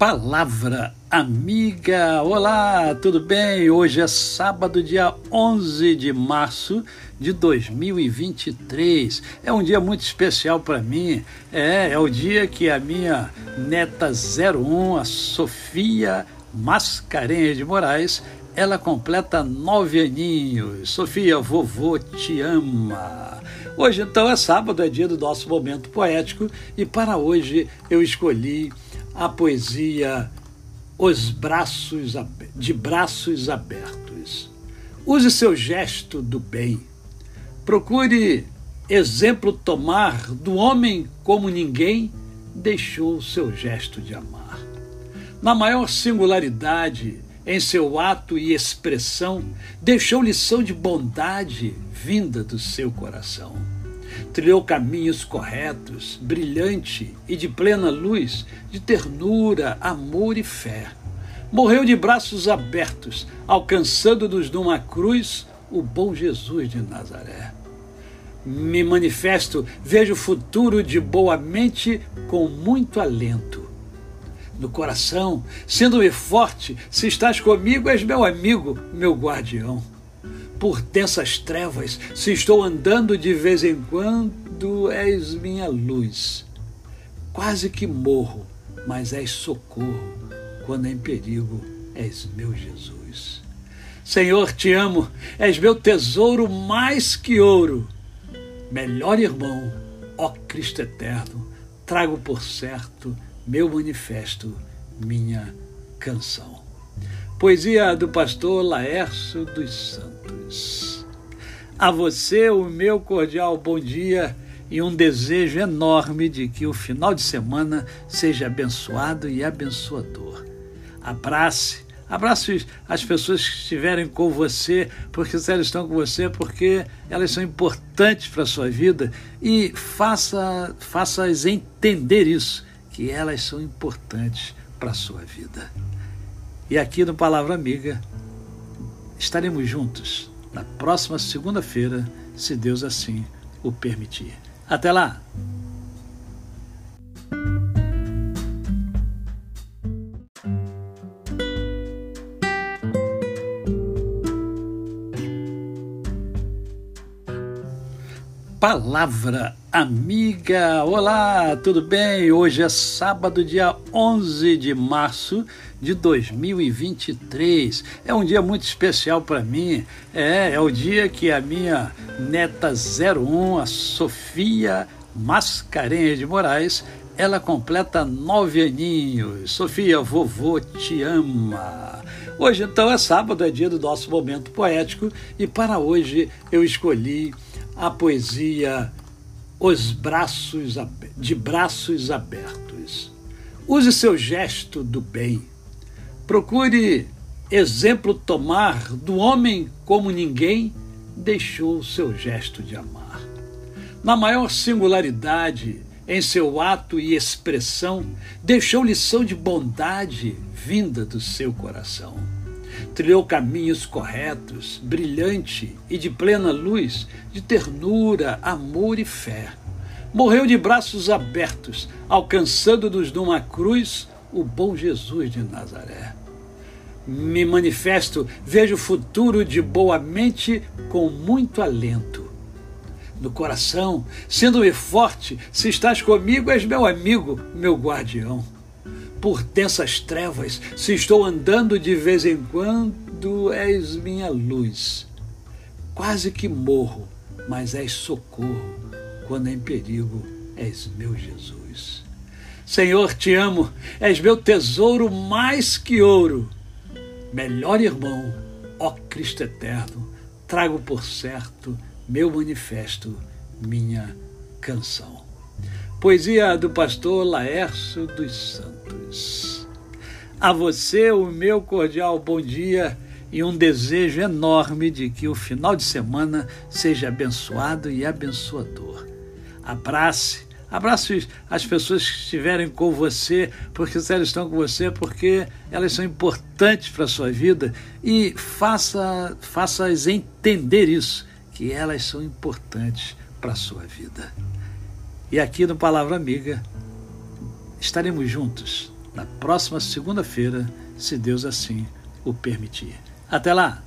Palavra amiga, olá, tudo bem? Hoje é sábado, dia 11 de março de 2023. É um dia muito especial para mim. É, é o dia que a minha neta 01, a Sofia Mascarenhas de Moraes, ela completa nove aninhos. Sofia, vovô te ama. Hoje, então, é sábado, é dia do nosso momento poético e para hoje eu escolhi a poesia Os Braços de Braços Abertos. Use seu gesto do bem. Procure exemplo tomar do homem como ninguém deixou seu gesto de amar. Na maior singularidade, em seu ato e expressão, deixou lição de bondade vinda do seu coração trilhou caminhos corretos, brilhante e de plena luz, de ternura, amor e fé. Morreu de braços abertos, alcançando-nos numa cruz o bom Jesus de Nazaré. Me manifesto, vejo o futuro de boa mente com muito alento. No coração, sendo-me forte, se estás comigo, és meu amigo, meu guardião por densas trevas, se estou andando de vez em quando, és minha luz. Quase que morro, mas és socorro. Quando em perigo, és meu Jesus. Senhor, te amo, és meu tesouro mais que ouro. Melhor irmão, ó Cristo eterno, trago por certo meu manifesto, minha canção. Poesia do pastor Laércio dos Santos. A você o meu cordial bom dia e um desejo enorme de que o final de semana seja abençoado e abençoador. Abrace, abrace as pessoas que estiverem com você, porque se elas estão com você, porque elas são importantes para a sua vida e faça, faça-as entender isso, que elas são importantes para a sua vida. E aqui no Palavra Amiga estaremos juntos na próxima segunda-feira, se Deus assim o permitir. Até lá! Palavra amiga, olá, tudo bem? Hoje é sábado, dia 11 de março de 2023. É um dia muito especial para mim. É, é o dia que a minha neta 01, a Sofia Mascarenhas de Moraes, ela completa nove aninhos. Sofia, vovô te ama. Hoje, então, é sábado, é dia do nosso momento poético, e para hoje eu escolhi a poesia Os Braços de Braços Abertos. Use seu gesto do bem. Procure exemplo tomar do homem como ninguém deixou seu gesto de amar. Na maior singularidade, em seu ato e expressão, deixou lição de bondade vinda do seu coração trilhou caminhos corretos, brilhante e de plena luz, de ternura, amor e fé. Morreu de braços abertos, alcançando-nos numa cruz o bom Jesus de Nazaré. Me manifesto, vejo o futuro de boa mente com muito alento. No coração, sendo-me forte, se estás comigo, és meu amigo, meu guardião por densas trevas, se estou andando de vez em quando, és minha luz. Quase que morro, mas és socorro. Quando em perigo, és meu Jesus. Senhor, te amo, és meu tesouro mais que ouro. Melhor irmão, ó Cristo eterno, trago por certo meu manifesto, minha canção. Poesia do pastor Laércio dos Santos. A você o meu cordial bom dia e um desejo enorme de que o final de semana seja abençoado e abençoador. Abrace, abrace as pessoas que estiverem com você, porque elas estão com você, porque elas são importantes para a sua vida e faça, faça-as entender isso, que elas são importantes para a sua vida. E aqui no Palavra Amiga estaremos juntos na próxima segunda-feira, se Deus assim o permitir. Até lá!